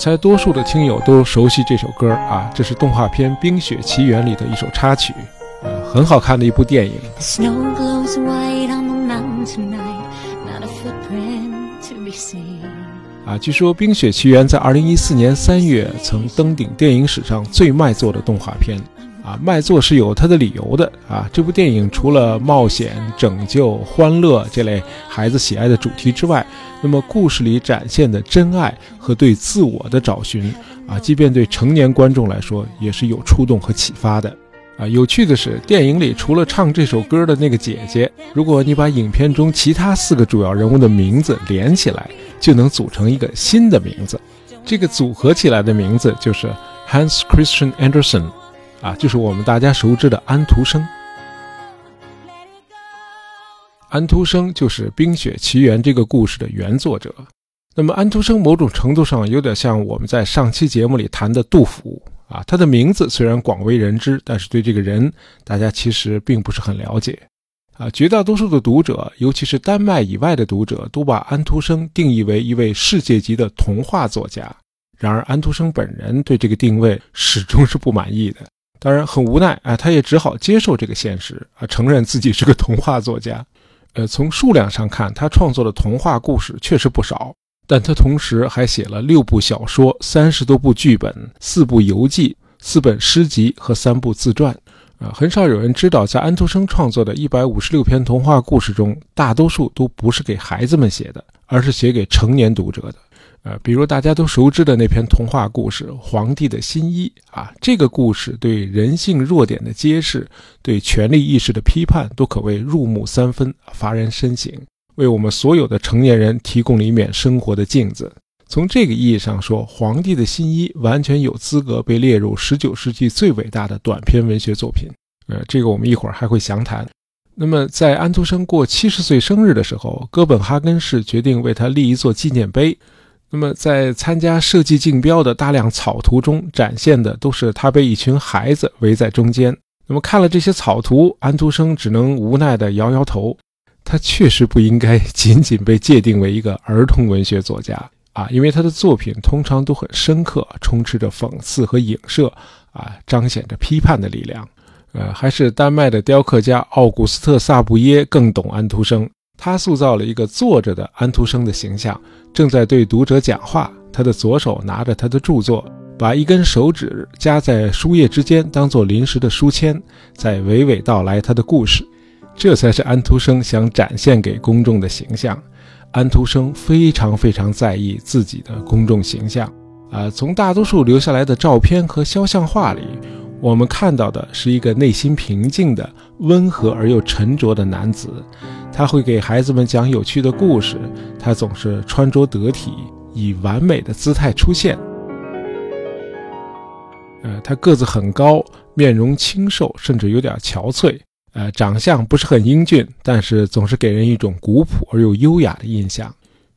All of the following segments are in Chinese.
猜多数的听友都熟悉这首歌啊，这是动画片《冰雪奇缘》里的一首插曲，呃，很好看的一部电影。啊，据说《冰雪奇缘》在二零一四年三月曾登顶电影史上最卖座的动画片。啊，卖座是有它的理由的啊！这部电影除了冒险、拯救、欢乐这类孩子喜爱的主题之外，那么故事里展现的真爱和对自我的找寻啊，即便对成年观众来说也是有触动和启发的啊！有趣的是，电影里除了唱这首歌的那个姐姐，如果你把影片中其他四个主要人物的名字连起来，就能组成一个新的名字。这个组合起来的名字就是 Hans Christian Andersen。啊，就是我们大家熟知的安徒生。安徒生就是《冰雪奇缘》这个故事的原作者。那么，安徒生某种程度上有点像我们在上期节目里谈的杜甫啊。他的名字虽然广为人知，但是对这个人，大家其实并不是很了解。啊，绝大多数的读者，尤其是丹麦以外的读者，都把安徒生定义为一位世界级的童话作家。然而，安徒生本人对这个定位始终是不满意的。当然很无奈啊，他也只好接受这个现实啊，承认自己是个童话作家。呃，从数量上看，他创作的童话故事确实不少，但他同时还写了六部小说、三十多部剧本、四部游记、四本诗集和三部自传。啊，很少有人知道，在安徒生创作的一百五十六篇童话故事中，大多数都不是给孩子们写的，而是写给成年读者的。呃，比如大家都熟知的那篇童话故事《皇帝的新衣》啊，这个故事对人性弱点的揭示，对权力意识的批判，都可谓入木三分，发人深省，为我们所有的成年人提供了一面生活的镜子。从这个意义上说，《皇帝的新衣》完全有资格被列入19世纪最伟大的短篇文学作品。呃，这个我们一会儿还会详谈。那么，在安徒生过七十岁生日的时候，哥本哈根市决定为他立一座纪念碑。那么，在参加设计竞标的大量草图中，展现的都是他被一群孩子围在中间。那么，看了这些草图，安徒生只能无奈地摇摇头。他确实不应该仅仅被界定为一个儿童文学作家啊，因为他的作品通常都很深刻，充斥着讽刺和影射啊，彰显着批判的力量。呃，还是丹麦的雕刻家奥古斯特·萨布耶更懂安徒生。他塑造了一个坐着的安徒生的形象，正在对读者讲话。他的左手拿着他的著作，把一根手指夹在书页之间，当做临时的书签，在娓娓道来他的故事。这才是安徒生想展现给公众的形象。安徒生非常非常在意自己的公众形象。啊，从大多数留下来的照片和肖像画里。我们看到的是一个内心平静的、温和而又沉着的男子，他会给孩子们讲有趣的故事。他总是穿着得体，以完美的姿态出现。呃，他个子很高，面容清瘦，甚至有点憔悴。呃，长相不是很英俊，但是总是给人一种古朴而又优雅的印象。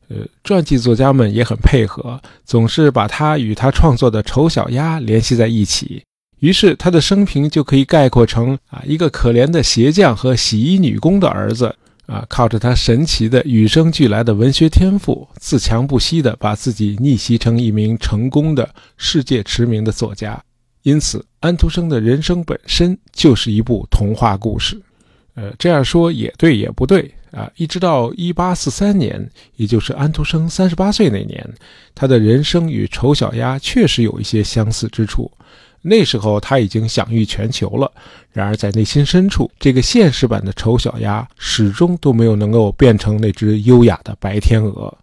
呃，传记作家们也很配合，总是把他与他创作的《丑小鸭》联系在一起。于是他的生平就可以概括成啊，一个可怜的鞋匠和洗衣女工的儿子啊，靠着他神奇的与生俱来的文学天赋，自强不息地把自己逆袭成一名成功的世界驰名的作家。因此，安徒生的人生本身就是一部童话故事。呃，这样说也对也不对啊。一直到1843年，也就是安徒生38岁那年，他的人生与《丑小鸭》确实有一些相似之处。那时候他已经享誉全球了，然而在内心深处，这个现实版的丑小鸭始终都没有能够变成那只优雅的白天鹅。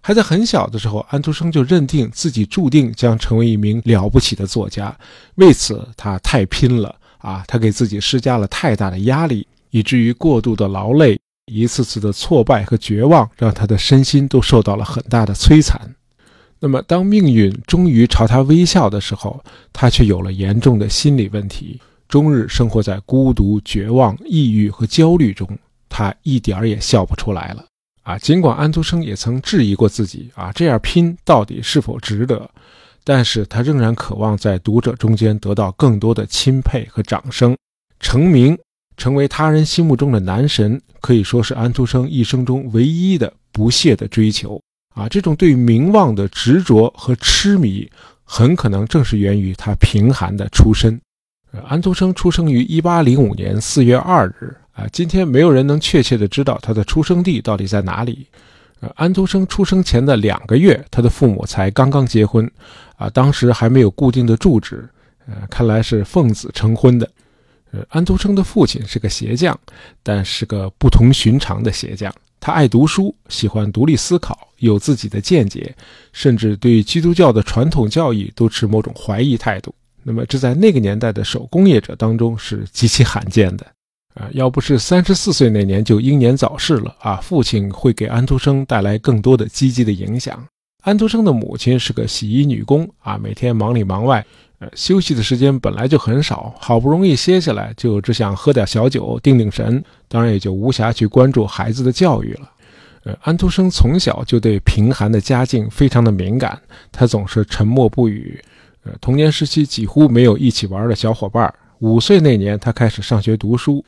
还在很小的时候，安徒生就认定自己注定将成为一名了不起的作家，为此他太拼了啊！他给自己施加了太大的压力，以至于过度的劳累，一次次的挫败和绝望，让他的身心都受到了很大的摧残。那么，当命运终于朝他微笑的时候，他却有了严重的心理问题，终日生活在孤独、绝望、抑郁和焦虑中。他一点儿也笑不出来了啊！尽管安徒生也曾质疑过自己啊，这样拼到底是否值得？但是他仍然渴望在读者中间得到更多的钦佩和掌声，成名，成为他人心目中的男神，可以说是安徒生一生中唯一的不懈的追求。啊，这种对名望的执着和痴迷，很可能正是源于他贫寒的出身。安徒生出生于1805年4月2日，啊，今天没有人能确切的知道他的出生地到底在哪里。呃，安徒生出生前的两个月，他的父母才刚刚结婚，啊，当时还没有固定的住址，呃，看来是奉子成婚的。安徒生的父亲是个鞋匠，但是个不同寻常的鞋匠。他爱读书，喜欢独立思考，有自己的见解，甚至对基督教的传统教义都持某种怀疑态度。那么，这在那个年代的手工业者当中是极其罕见的。啊，要不是三十四岁那年就英年早逝了啊，父亲会给安徒生带来更多的积极的影响。安徒生的母亲是个洗衣女工啊，每天忙里忙外。呃，休息的时间本来就很少，好不容易歇下来，就只想喝点小酒，定定神，当然也就无暇去关注孩子的教育了。呃，安徒生从小就对贫寒的家境非常的敏感，他总是沉默不语。呃，童年时期几乎没有一起玩的小伙伴。五岁那年，他开始上学读书。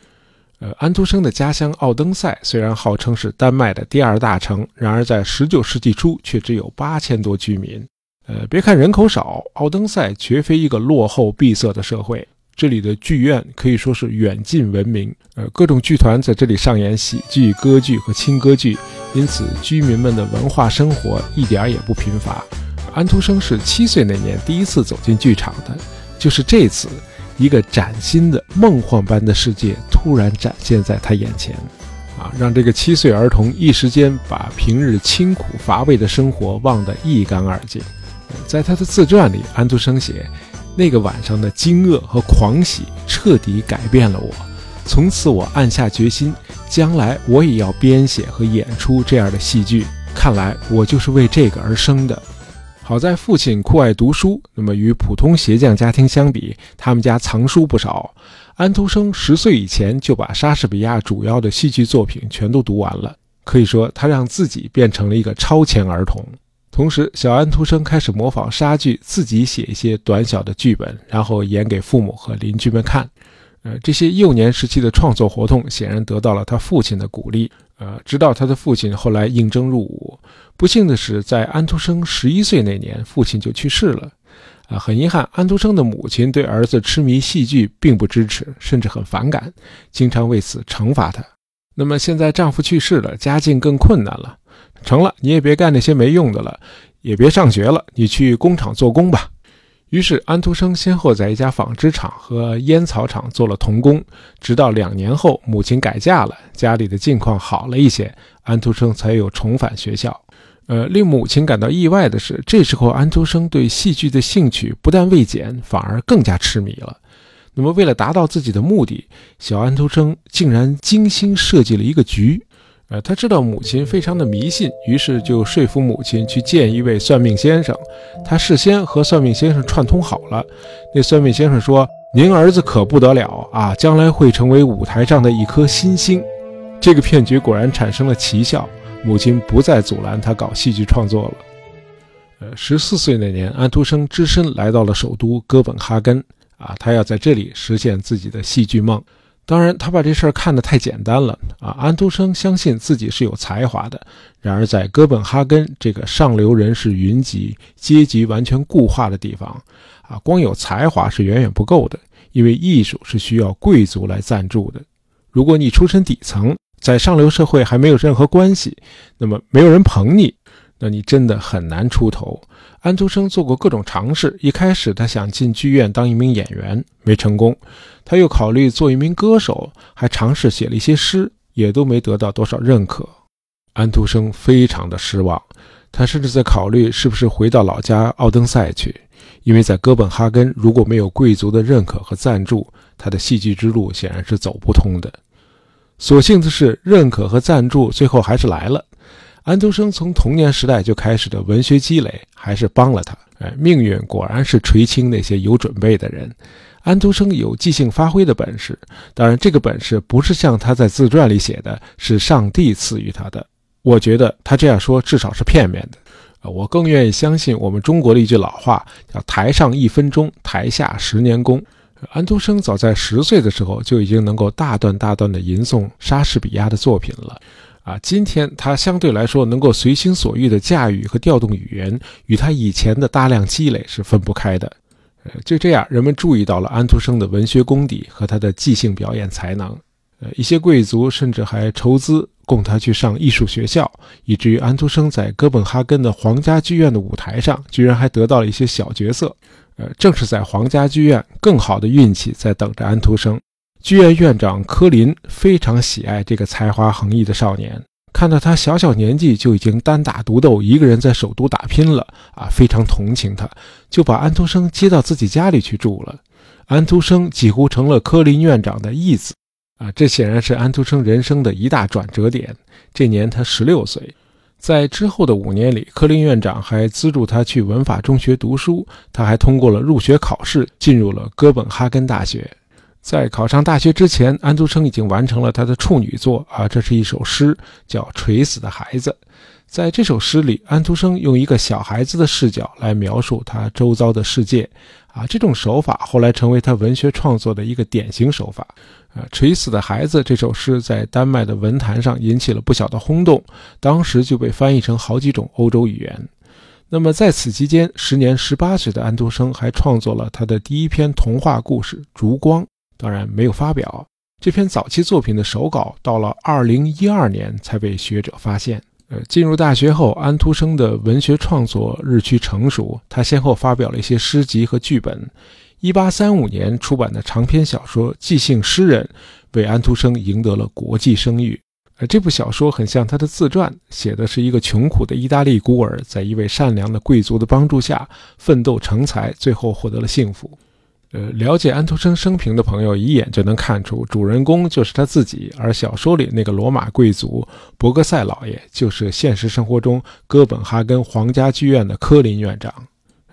呃，安徒生的家乡奥登塞虽然号称是丹麦的第二大城，然而在19世纪初却只有八千多居民。呃，别看人口少，奥登塞绝非一个落后闭塞的社会。这里的剧院可以说是远近闻名，呃，各种剧团在这里上演喜剧、歌剧和轻歌剧，因此居民们的文化生活一点也不贫乏。安徒生是七岁那年第一次走进剧场的，就是这次，一个崭新的梦幻般的世界突然展现在他眼前，啊，让这个七岁儿童一时间把平日清苦乏味的生活忘得一干二净。在他的自传里，安徒生写，那个晚上的惊愕和狂喜彻底改变了我。从此，我暗下决心，将来我也要编写和演出这样的戏剧。看来，我就是为这个而生的。好在父亲酷爱读书，那么与普通鞋匠家庭相比，他们家藏书不少。安徒生十岁以前就把莎士比亚主要的戏剧作品全都读完了，可以说他让自己变成了一个超前儿童。同时，小安徒生开始模仿莎剧，自己写一些短小的剧本，然后演给父母和邻居们看。呃，这些幼年时期的创作活动显然得到了他父亲的鼓励。呃，直到他的父亲后来应征入伍。不幸的是，在安徒生十一岁那年，父亲就去世了。啊，很遗憾，安徒生的母亲对儿子痴迷戏剧并不支持，甚至很反感，经常为此惩罚他。那么现在丈夫去世了，家境更困难了。成了，你也别干那些没用的了，也别上学了，你去工厂做工吧。于是，安徒生先后在一家纺织厂和烟草厂做了童工，直到两年后，母亲改嫁了，家里的境况好了一些，安徒生才有重返学校。呃，令母亲感到意外的是，这时候安徒生对戏剧的兴趣不但未减，反而更加痴迷了。那么，为了达到自己的目的，小安徒生竟然精心设计了一个局。呃，他知道母亲非常的迷信，于是就说服母亲去见一位算命先生。他事先和算命先生串通好了，那算命先生说：“您儿子可不得了啊，将来会成为舞台上的一颗新星。”这个骗局果然产生了奇效，母亲不再阻拦他搞戏剧创作了。呃，十四岁那年，安徒生只身来到了首都哥本哈根，啊，他要在这里实现自己的戏剧梦。当然，他把这事儿看得太简单了啊！安徒生相信自己是有才华的，然而在哥本哈根这个上流人士云集、阶级完全固化的地方，啊，光有才华是远远不够的，因为艺术是需要贵族来赞助的。如果你出身底层，在上流社会还没有任何关系，那么没有人捧你。那你真的很难出头。安徒生做过各种尝试，一开始他想进剧院当一名演员，没成功；他又考虑做一名歌手，还尝试写了一些诗，也都没得到多少认可。安徒生非常的失望，他甚至在考虑是不是回到老家奥登塞去，因为在哥本哈根如果没有贵族的认可和赞助，他的戏剧之路显然是走不通的。所幸的是，认可和赞助最后还是来了。安徒生从童年时代就开始的文学积累，还是帮了他。哎，命运果然是垂青那些有准备的人。安徒生有即兴发挥的本事，当然，这个本事不是像他在自传里写的，是上帝赐予他的。我觉得他这样说至少是片面的。我更愿意相信我们中国的一句老话，叫“台上一分钟，台下十年功”。安徒生早在十岁的时候就已经能够大段大段地吟诵莎士比亚的作品了。啊，今天他相对来说能够随心所欲的驾驭和调动语言，与他以前的大量积累是分不开的。呃，就这样，人们注意到了安徒生的文学功底和他的即兴表演才能。呃，一些贵族甚至还筹资供他去上艺术学校，以至于安徒生在哥本哈根的皇家剧院的舞台上，居然还得到了一些小角色。呃，正是在皇家剧院，更好的运气在等着安徒生。剧院院长科林非常喜爱这个才华横溢的少年，看到他小小年纪就已经单打独斗，一个人在首都打拼了啊，非常同情他，就把安徒生接到自己家里去住了。安徒生几乎成了科林院长的义子。啊，这显然是安徒生人生的一大转折点。这年他十六岁，在之后的五年里，柯林院长还资助他去文法中学读书。他还通过了入学考试，进入了哥本哈根大学。在考上大学之前，安徒生已经完成了他的处女作啊，这是一首诗，叫《垂死的孩子》。在这首诗里，安徒生用一个小孩子的视角来描述他周遭的世界啊，这种手法后来成为他文学创作的一个典型手法。啊，垂死的孩子这首诗在丹麦的文坛上引起了不小的轰动，当时就被翻译成好几种欧洲语言。那么在此期间，时年十八岁的安徒生还创作了他的第一篇童话故事《烛光》，当然没有发表。这篇早期作品的手稿到了二零一二年才被学者发现。呃，进入大学后，安徒生的文学创作日趋成熟，他先后发表了一些诗集和剧本。一八三五年出版的长篇小说《即兴诗人》为安徒生赢得了国际声誉。而这部小说很像他的自传，写的是一个穷苦的意大利孤儿在一位善良的贵族的帮助下奋斗成才，最后获得了幸福。呃，了解安徒生生平的朋友一眼就能看出，主人公就是他自己，而小说里那个罗马贵族伯格塞老爷就是现实生活中哥本哈根皇家剧院的科林院长。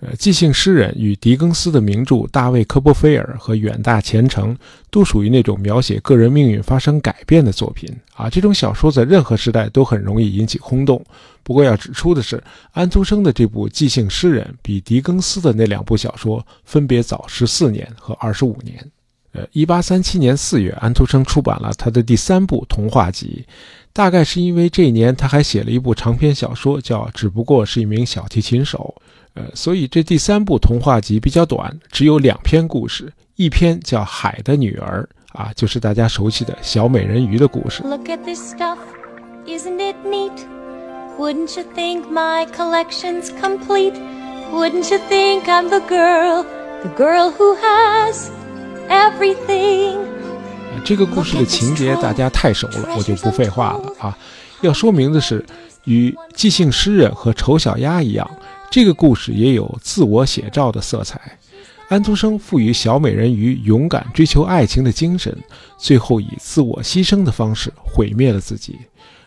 呃，即兴诗人与狄更斯的名著《大卫·科波菲尔》和《远大前程》都属于那种描写个人命运发生改变的作品啊。这种小说在任何时代都很容易引起轰动。不过要指出的是，安徒生的这部即兴诗人比狄更斯的那两部小说分别早十四年和二十五年。呃，一八三七年四月，安徒生出版了他的第三部童话集，大概是因为这一年他还写了一部长篇小说，叫《只不过是一名小提琴手》。呃，所以这第三部童话集比较短，只有两篇故事，一篇叫《海的女儿》，啊，就是大家熟悉的小美人鱼的故事。Look at this stuff, isn't it neat? Wouldn't you think my collection's complete? Wouldn't you think I'm the girl, the girl who has everything? 这个故事的情节大家太熟了，我就不废话了啊。要说明的是，与即兴诗人和丑小鸭一样。这个故事也有自我写照的色彩。安徒生赋予小美人鱼勇敢追求爱情的精神，最后以自我牺牲的方式毁灭了自己。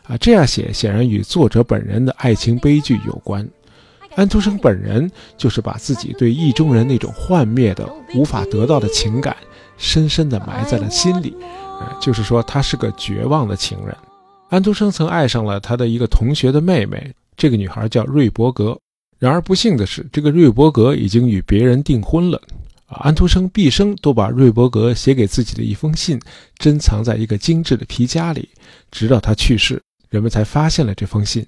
啊，这样写显然与作者本人的爱情悲剧有关。安徒生本人就是把自己对意中人那种幻灭的、无法得到的情感，深深地埋在了心里。呃，就是说他是个绝望的情人。安徒生曾爱上了他的一个同学的妹妹，这个女孩叫瑞伯格。然而不幸的是，这个瑞伯格已经与别人订婚了。啊，安徒生毕生都把瑞伯格写给自己的一封信珍藏在一个精致的皮夹里，直到他去世，人们才发现了这封信。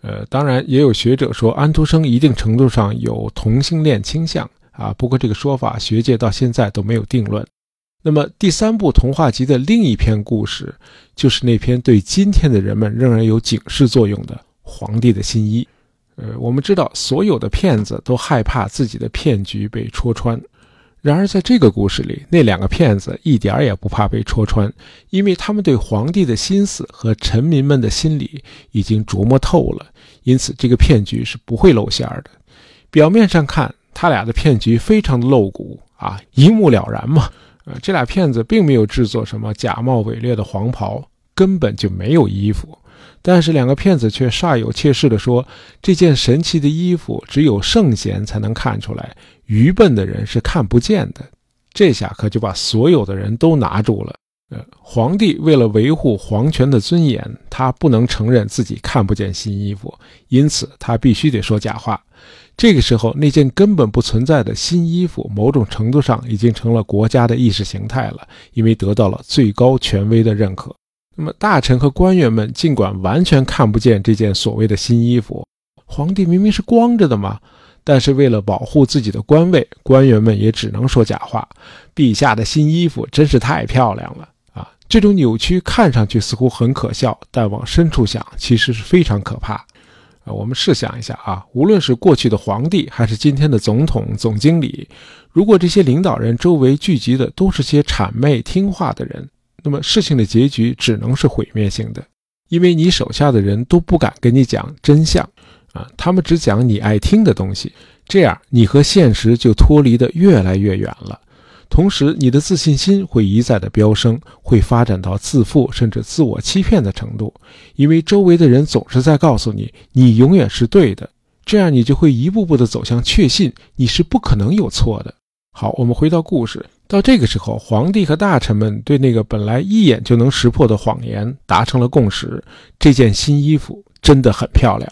呃，当然也有学者说安徒生一定程度上有同性恋倾向啊，不过这个说法学界到现在都没有定论。那么第三部童话集的另一篇故事，就是那篇对今天的人们仍然有警示作用的《皇帝的新衣》。呃，我们知道所有的骗子都害怕自己的骗局被戳穿，然而在这个故事里，那两个骗子一点儿也不怕被戳穿，因为他们对皇帝的心思和臣民们的心理已经琢磨透了，因此这个骗局是不会露馅的。表面上看，他俩的骗局非常的露骨啊，一目了然嘛。呃，这俩骗子并没有制作什么假冒伪劣的黄袍，根本就没有衣服。但是两个骗子却煞有介事地说：“这件神奇的衣服只有圣贤才能看出来，愚笨的人是看不见的。”这下可就把所有的人都拿住了。呃，皇帝为了维护皇权的尊严，他不能承认自己看不见新衣服，因此他必须得说假话。这个时候，那件根本不存在的新衣服，某种程度上已经成了国家的意识形态了，因为得到了最高权威的认可。那么大臣和官员们尽管完全看不见这件所谓的新衣服，皇帝明明是光着的嘛，但是为了保护自己的官位，官员们也只能说假话。陛下的新衣服真是太漂亮了啊！这种扭曲看上去似乎很可笑，但往深处想，其实是非常可怕。啊，我们试想一下啊，无论是过去的皇帝，还是今天的总统、总经理，如果这些领导人周围聚集的都是些谄媚听话的人。那么事情的结局只能是毁灭性的，因为你手下的人都不敢跟你讲真相，啊，他们只讲你爱听的东西，这样你和现实就脱离的越来越远了。同时，你的自信心会一再的飙升，会发展到自负甚至自我欺骗的程度，因为周围的人总是在告诉你你永远是对的，这样你就会一步步的走向确信你是不可能有错的。好，我们回到故事。到这个时候，皇帝和大臣们对那个本来一眼就能识破的谎言达成了共识：这件新衣服真的很漂亮。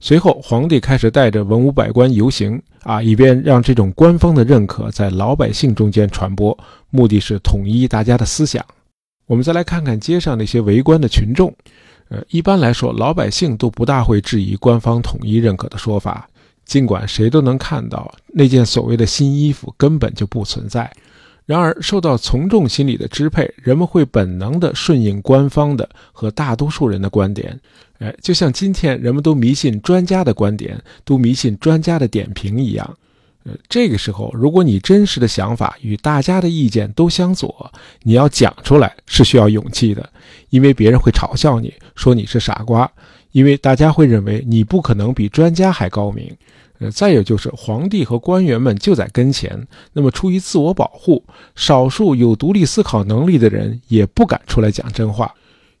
随后，皇帝开始带着文武百官游行，啊，以便让这种官方的认可在老百姓中间传播，目的是统一大家的思想。我们再来看看街上那些围观的群众，呃，一般来说，老百姓都不大会质疑官方统一认可的说法，尽管谁都能看到那件所谓的新衣服根本就不存在。然而，受到从众心理的支配，人们会本能地顺应官方的和大多数人的观点。哎，就像今天人们都迷信专家的观点，都迷信专家的点评一样。呃，这个时候，如果你真实的想法与大家的意见都相左，你要讲出来是需要勇气的，因为别人会嘲笑你，说你是傻瓜，因为大家会认为你不可能比专家还高明。呃，再有就是皇帝和官员们就在跟前，那么出于自我保护，少数有独立思考能力的人也不敢出来讲真话，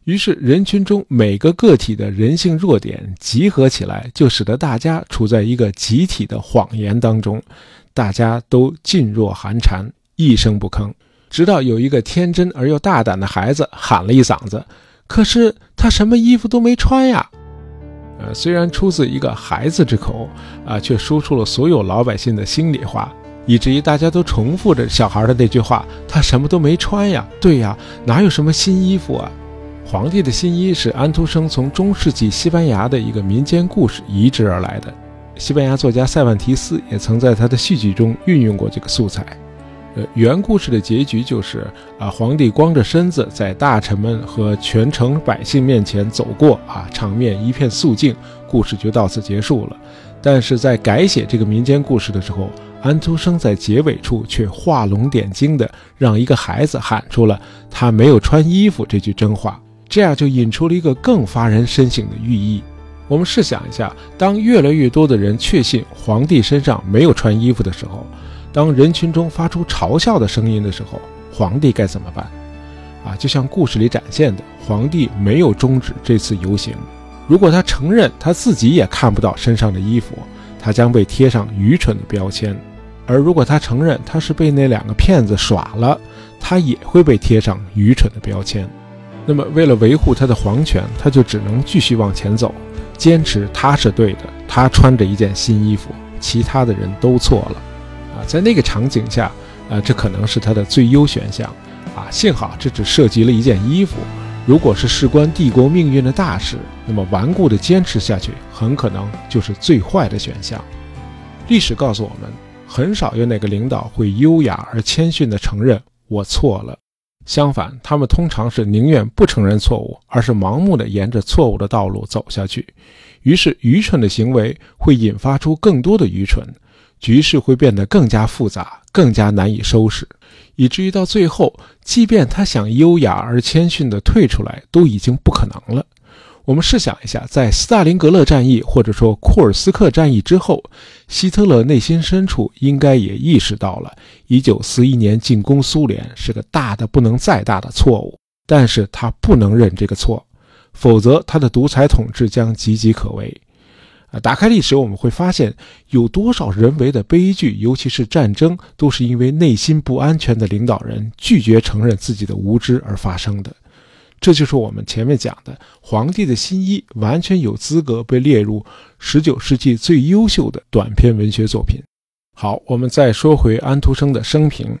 于是人群中每个个体的人性弱点集合起来，就使得大家处在一个集体的谎言当中，大家都噤若寒蝉，一声不吭，直到有一个天真而又大胆的孩子喊了一嗓子：“可是他什么衣服都没穿呀！”呃，虽然出自一个孩子之口，啊，却说出了所有老百姓的心里话，以至于大家都重复着小孩的那句话：“他什么都没穿呀。”对呀，哪有什么新衣服啊？皇帝的新衣是安徒生从中世纪西班牙的一个民间故事移植而来的。西班牙作家塞万提斯也曾在他的戏剧中运用过这个素材。呃，原故事的结局就是啊，皇帝光着身子在大臣们和全城百姓面前走过啊，场面一片肃静，故事就到此结束了。但是在改写这个民间故事的时候，安徒生在结尾处却画龙点睛的让一个孩子喊出了“他没有穿衣服”这句真话，这样就引出了一个更发人深省的寓意。我们试想一下，当越来越多的人确信皇帝身上没有穿衣服的时候。当人群中发出嘲笑的声音的时候，皇帝该怎么办？啊，就像故事里展现的，皇帝没有终止这次游行。如果他承认他自己也看不到身上的衣服，他将被贴上愚蠢的标签；而如果他承认他是被那两个骗子耍了，他也会被贴上愚蠢的标签。那么，为了维护他的皇权，他就只能继续往前走，坚持他是对的，他穿着一件新衣服，其他的人都错了。在那个场景下，呃，这可能是他的最优选项，啊，幸好这只涉及了一件衣服。如果是事关帝国命运的大事，那么顽固的坚持下去，很可能就是最坏的选项。历史告诉我们，很少有哪个领导会优雅而谦逊地承认我错了，相反，他们通常是宁愿不承认错误，而是盲目地沿着错误的道路走下去。于是，愚蠢的行为会引发出更多的愚蠢。局势会变得更加复杂，更加难以收拾，以至于到最后，即便他想优雅而谦逊地退出来，都已经不可能了。我们试想一下，在斯大林格勒战役或者说库尔斯克战役之后，希特勒内心深处应该也意识到了1941年进攻苏联是个大的不能再大的错误，但是他不能认这个错，否则他的独裁统治将岌岌可危。啊，打开历史，我们会发现有多少人为的悲剧，尤其是战争，都是因为内心不安全的领导人拒绝承认自己的无知而发生的。这就是我们前面讲的，皇帝的新衣完全有资格被列入十九世纪最优秀的短篇文学作品。好，我们再说回安徒生的生平。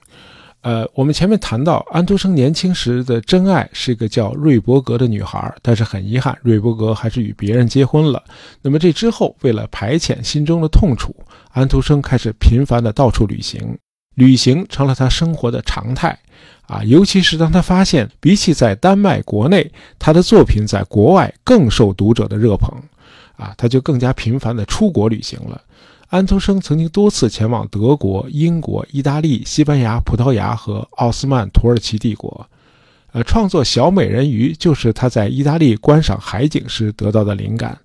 呃，我们前面谈到安徒生年轻时的真爱是一个叫瑞伯格的女孩，但是很遗憾，瑞伯格还是与别人结婚了。那么这之后，为了排遣心中的痛楚，安徒生开始频繁的到处旅行，旅行成了他生活的常态。啊，尤其是当他发现，比起在丹麦国内，他的作品在国外更受读者的热捧，啊，他就更加频繁的出国旅行了。安徒生曾经多次前往德国、英国、意大利、西班牙、葡萄牙和奥斯曼土耳其帝国，呃，创作《小美人鱼》就是他在意大利观赏海景时得到的灵感，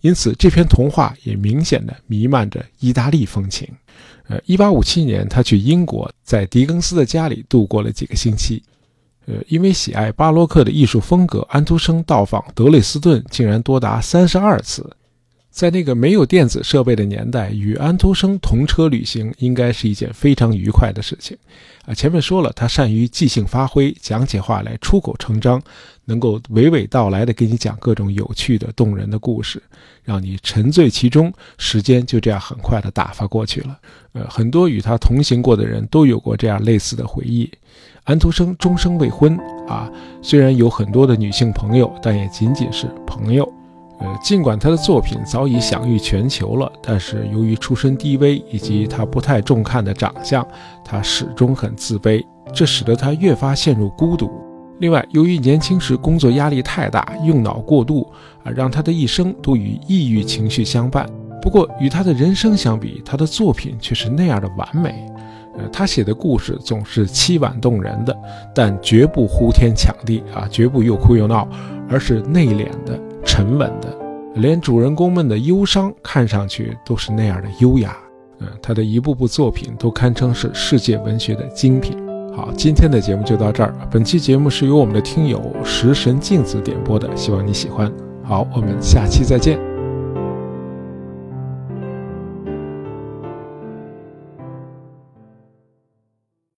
因此这篇童话也明显的弥漫着意大利风情。呃，一八五七年，他去英国，在狄更斯的家里度过了几个星期。呃，因为喜爱巴洛克的艺术风格，安徒生到访德累斯顿竟然多达三十二次。在那个没有电子设备的年代，与安徒生同车旅行应该是一件非常愉快的事情。啊，前面说了，他善于即兴发挥，讲起话来出口成章，能够娓娓道来的给你讲各种有趣的、动人的故事，让你沉醉其中，时间就这样很快的打发过去了。呃，很多与他同行过的人都有过这样类似的回忆。安徒生终生未婚，啊，虽然有很多的女性朋友，但也仅仅是朋友。呃，尽管他的作品早已享誉全球了，但是由于出身低微以及他不太重看的长相，他始终很自卑，这使得他越发陷入孤独。另外，由于年轻时工作压力太大，用脑过度啊，让他的一生都与抑郁情绪相伴。不过，与他的人生相比，他的作品却是那样的完美。呃，他写的故事总是凄婉动人的，但绝不呼天抢地啊，绝不又哭又闹，而是内敛的。沉稳的，连主人公们的忧伤看上去都是那样的优雅。嗯，他的一部部作品都堪称是世界文学的精品。好，今天的节目就到这儿。本期节目是由我们的听友食神镜子点播的，希望你喜欢。好，我们下期再见。